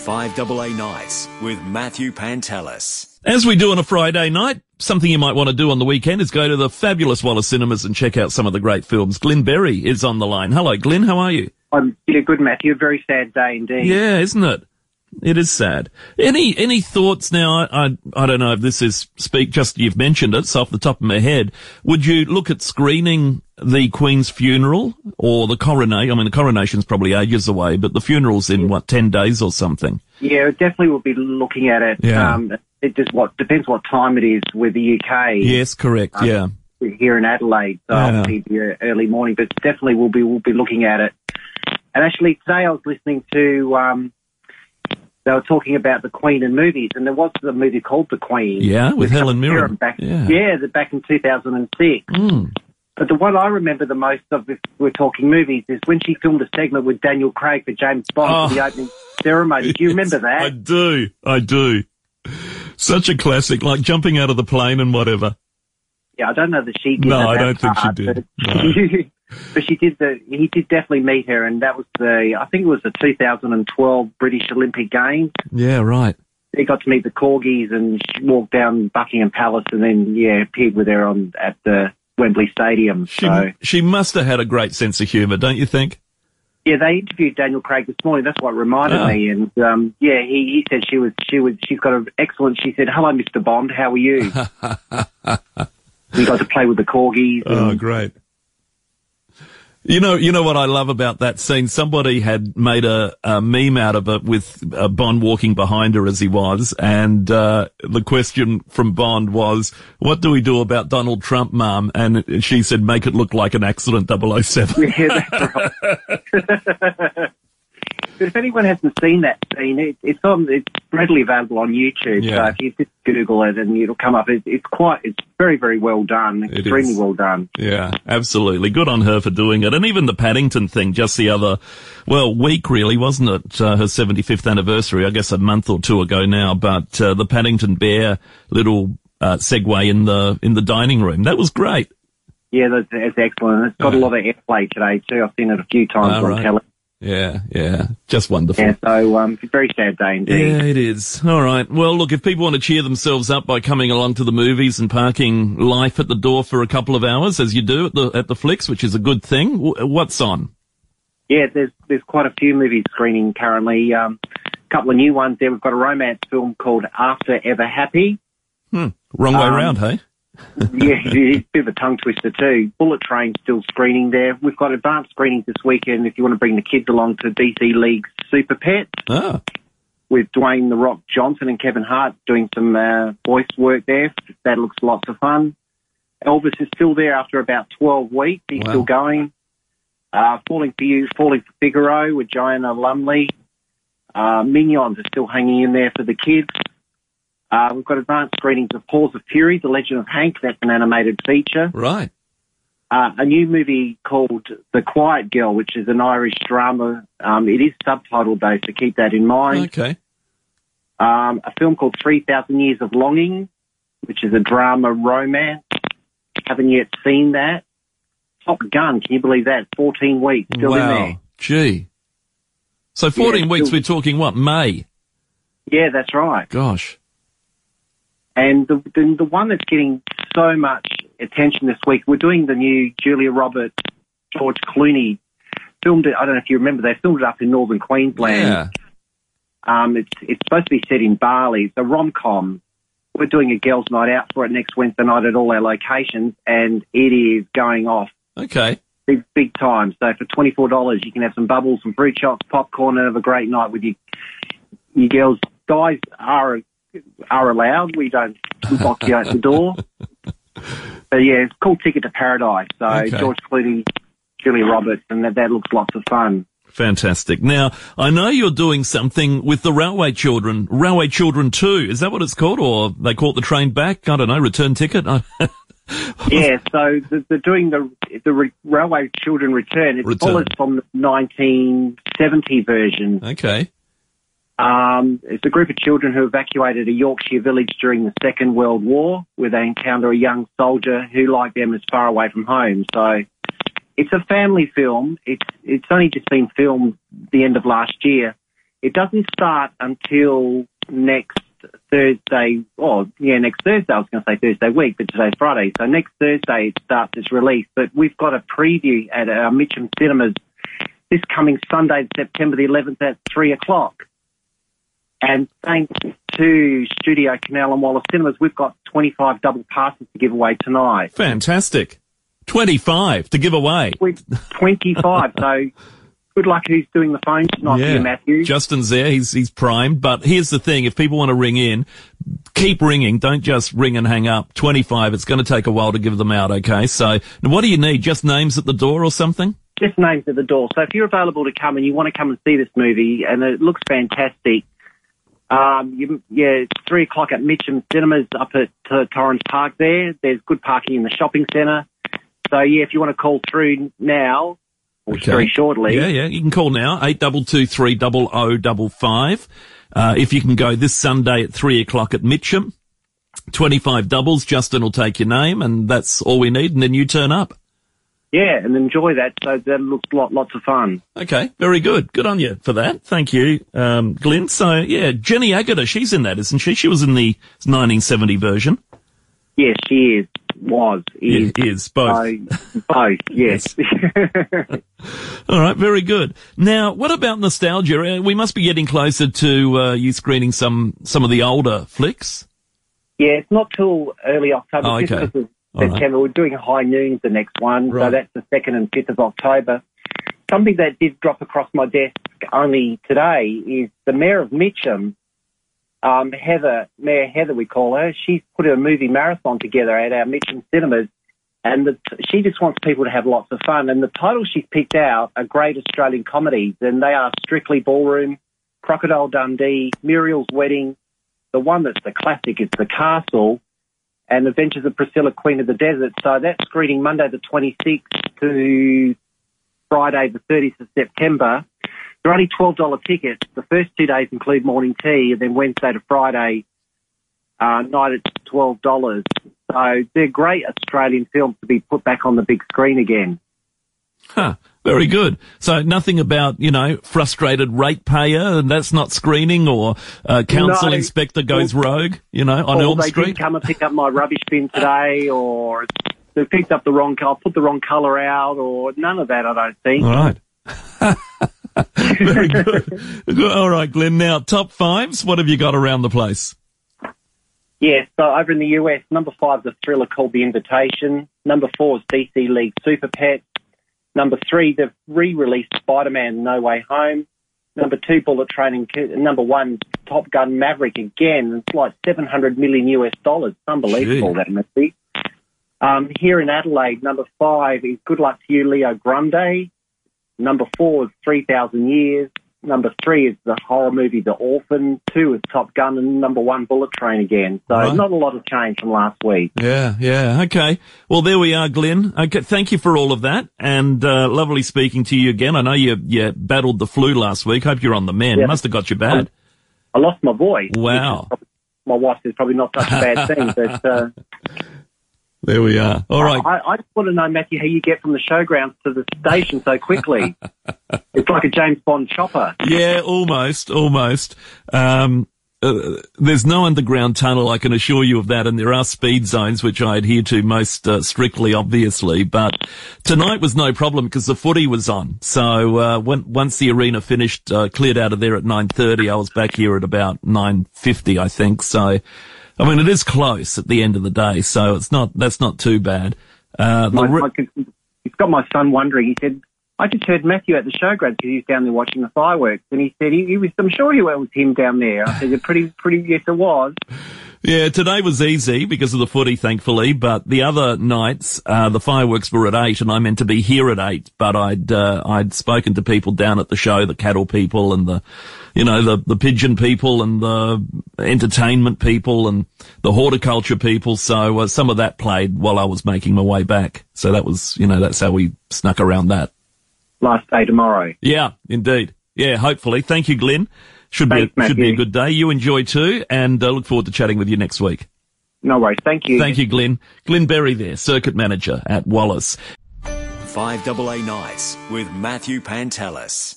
5AA Nights with Matthew Pantelis. As we do on a Friday night, something you might want to do on the weekend is go to the fabulous Wallis Cinemas and check out some of the great films. Glenn Berry is on the line. Hello, Glenn. How are you? I'm yeah, good, Matthew. A very sad day indeed. Yeah, isn't it? It is sad. Any any thoughts now? I, I I don't know if this is speak. Just you've mentioned it, so off the top of my head, would you look at screening the Queen's funeral or the coronation? I mean, the coronation's probably ages away, but the funeral's in what ten days or something. Yeah, definitely we'll be looking at it. Yeah. Um, it just what depends what time it is with the UK. Yes, correct. Um, yeah. Here in Adelaide, so Yeah. it'll be the early morning, but definitely we'll be we'll be looking at it. And actually, today I was listening to. Um, they were talking about the Queen and movies, and there was a movie called The Queen. Yeah, with Helen Mirren. Back, Yeah. yeah, the, back in 2006. Mm. But the one I remember the most of, if we're talking movies, is when she filmed a segment with Daniel Craig for James Bond Oh. for the opening ceremony. Do you remember that? I do. I do. Such a classic, like jumping out of the plane and whatever. Yeah, I don't know that she did. No, I don't think she did. But, but she did the. He did definitely meet her, and that was the. I think it was the 2012 British Olympic Games. Yeah, right. He got to meet the corgis and she walked down Buckingham Palace, and then yeah, appeared with her on at the Wembley Stadium. She so she must have had a great sense of humour, don't you think? Yeah, they interviewed Daniel Craig this morning. That's what reminded Ah. me. And um, yeah, he, he said she was she was she's got an excellent. She said, "Hello, Mr. Bond. How are you?" we got to play with the corgis. Oh, great. You know, you know what I love about that scene. Somebody had made a, a meme out of it with uh, Bond walking behind her as he was, and uh, the question from Bond was, "What do we do about Donald Trump, Mum?" And she said, "Make it look like an accident 007. Yeah, that's right. but if anyone hasn't seen that scene, it, it's on. It's readily available on YouTube. Yeah. So if you just Google it, and it'll come up. It, it's quite. It's very, very well done. It Extremely is. well done. Yeah, absolutely. Good on her for doing it. And even the Paddington thing, just the other, well, week really, wasn't it? Uh, her 75th anniversary, I guess a month or two ago now, but, uh, the Paddington Bear little, uh, segue in the, in the dining room. That was great. Yeah, that's, that's excellent. It's got a lot of airplay today too. I've seen it a few times on right. television. Yeah, yeah. Just wonderful. Yeah, so um, very sad day indeed. Yeah, it is. All right. Well, look, if people want to cheer themselves up by coming along to the movies and parking life at the door for a couple of hours, as you do at the at the flicks, which is a good thing, what's on? Yeah, there's there's quite a few movies screening currently. Um, a couple of new ones there. We've got a romance film called After Ever Happy. Hmm. Wrong way Um, round, hey? Yeah, it's a bit of a tongue twister too. Bullet Train still screening there. We've got advanced screenings this weekend if you want to bring the kids along to DC League Super Pets Ah, with Dwayne The Rock Johnson and Kevin Hart doing some uh, voice work there. That looks lots of fun. Elvis is still there after about 12 weeks. He's Wow. still going. Uh, Falling for You, Falling for Figaro with Joanna Lumley. Uh, Minions are still hanging in there for the kids. Uh, we've got advanced screenings of Paws of Fury, The Legend of Hank. That's an animated feature. right. Uh, a new movie called The Quiet Girl, which is an Irish drama. Um, it is subtitled though, so keep that in mind. Okay. Um, a film called 3,000 Years of Longing, which is a drama romance. Haven't yet seen that. Top Gun, can you believe that? 14 weeks, still in wow. there. Gee. So 14 Yeah, weeks, still- we're talking what? May? Yeah, that's right. Gosh. And the, the, the one that's getting so much attention this week, we're doing the new Julia Roberts, George Clooney filmed it. I don't know if you remember, they filmed it up in northern Queensland. Yeah. Um, it's it's supposed to be set in Bali. It's a rom com. We're doing a girls' night out for it next Wednesday night at all our locations, and it is going off Okay. big big time. So for twenty four dollars, you can have some bubbles, some fruit shots, popcorn, and have a great night with your your girls. Guys are are allowed. We don't lock you out the door. But yeah, it's called Ticket to Paradise. So Okay. George Clooney, Julia Roberts, and that, that looks lots of fun. Fantastic. Now, I know you're doing something with the Railway Children, Railway Children 2. Is that what it's called? Or they caught the train back? I don't know, return ticket? Yeah, so they're doing the the re- Railway Children Return. It Return. follows from the 1970 version. okay. Um, it's a group of children who evacuated a Yorkshire village during the Second World War, where they encounter a young soldier who, like them, is far away from home. So it's a family film. It's it's only just been filmed the end of last year. It doesn't start until next Thursday, or yeah, next Thursday. I was going to say Thursday week, but today's Friday. So next Thursday it starts its release. But we've got a preview at our Mitcham Cinemas this coming Sunday, September the 11th at 3 o'clock. And thanks to Studio Canal and Wallis Cinemas, we've got 25 double passes to give away tonight. Fantastic. 25 to give away. We 25. so good luck who's doing the phone tonight you, Matthew. Justin's there. He's, he's primed. But here's the thing. If people want to ring in, keep ringing. Don't just ring and hang up. 25. It's going to take a while to give them out. Okay. So what do you need? Just names at the door or something? Just names at the door. So if you're available to come and you want to come and see this movie and it looks fantastic, um, you, yeah, it's three o'clock at Mitcham Cinemas up at uh, Torrens Park there. There's good parking in the shopping centre. So yeah, if you want to call through now, or Okay. very shortly, Yeah, yeah. You can call now, eight double two three double o double five. Uh, if you can go this Sunday at three o'clock at Mitcham, 25 doubles, Justin will take your name and that's all we need and then you turn up. Yeah, and enjoy that. So that looks lot, lots of fun. Okay, very good. Good on you for that. Thank you, um, Glenn. So yeah, Jenny Agutter, she's in that, isn't she? She was in the 1970 version. Yes, she is, was, is. Yeah, is both. So, both, yes. All right, very good. Now, what about nostalgia? Uh, We must be getting closer to uh, you screening some some of the older flicks. yeah, it's not till early October. Oh, okay. All right. September. We're doing High Noons the next one, Right. so that's the 2nd and 5th of October. Something that did drop across my desk only today is the Mayor of Mitcham, um, Heather, Mayor Heather we call her, she's put a movie marathon together at our Mitcham cinemas and the, she just wants people to have lots of fun. And the titles she's picked out are great Australian comedies, and they are Strictly Ballroom, Crocodile Dundee, Muriel's Wedding. The one that's the classic is The Castle, and Adventures of Priscilla, Queen of the Desert. So that's screening Monday the 26th to Friday the 30th of September. They're only $12 tickets. The first two days include morning tea, and then Wednesday to Friday uh, night it's $12. So they're great Australian films to be put back on the big screen again. Huh, very good. So nothing about, you know, frustrated ratepayer and that's not screening or uh, council No. inspector goes rogue, you know, on or Elm they Street. didn't come and pick up my rubbish bin today, or they picked up the wrong colour, put the wrong colour out, or none of that, I don't think. All right. very good. All right, Glenn. Now, top fives. What have you got around the place? Yes, so over in the US, number five is a thriller called The Invitation. Number four is DC League Super Pet. Number three, they've re-released Spider-Man No Way Home. Number two, Bullet Train, and number one, Top Gun Maverick again. It's like 700 million US dollars. Unbelievable, Gee. that must be. Um, here in Adelaide, number five is Good Luck to You, Leo Grande. Number four is 3,000 Years. Number three is the horror movie The Orphan. Two is Top Gun, and number one, Bullet Train again. So Right. not a lot of change from last week. Yeah, yeah. Okay. Well, there we are, Glenn. Okay. Thank you for all of that and, uh, lovely speaking to you again. I know you, you battled the flu last week. Hope you're on the mend. Yeah. Must have got you bad. I lost my voice. Wow. probably- my wife says probably not such a bad thing, but uh, There we are. All right. I, I just want to know, Matthew, how you get from the showgrounds to the station so quickly. it's like a James Bond chopper. Yeah, almost, almost. Um, uh, there's no underground tunnel, I can assure you of that, and there are speed zones which I adhere to most uh, strictly, obviously. But tonight was no problem because the footy was on. So uh, when, once the arena finished, uh, cleared out of there at 9:30, I was back here at about 9:50, I think. So, I mean, it is close at the end of the day, so it's not that's not too bad. Uh, My, re- my, it's got my son wondering. He said, I just heard Matthew at the showgrounds because he was down there watching the fireworks, and he said he, he was. I'm sure it was him down there. I said, pretty, pretty. Yes, it was. Yeah, today was easy because of the footy, thankfully. But the other nights, uh, the fireworks were at eight, and I meant to be here at eight. But I'd uh, I'd spoken to people down at the show, the cattle people and the, you know, the the pigeon people and the entertainment people and the horticulture people. So uh, some of that played while I was making my way back. So that was, you know, that's how we snuck around that. Last day tomorrow. Yeah, indeed. Yeah, hopefully. Thank you, Glenn. Should Thanks, be should be a good day. You enjoy too, and uh, look forward to chatting with you next week. No worries. Thank you. Thank you, Glenn. Glenn Berry there, circuit manager at Wallis. 5AA Nights with Matthew Pantelis.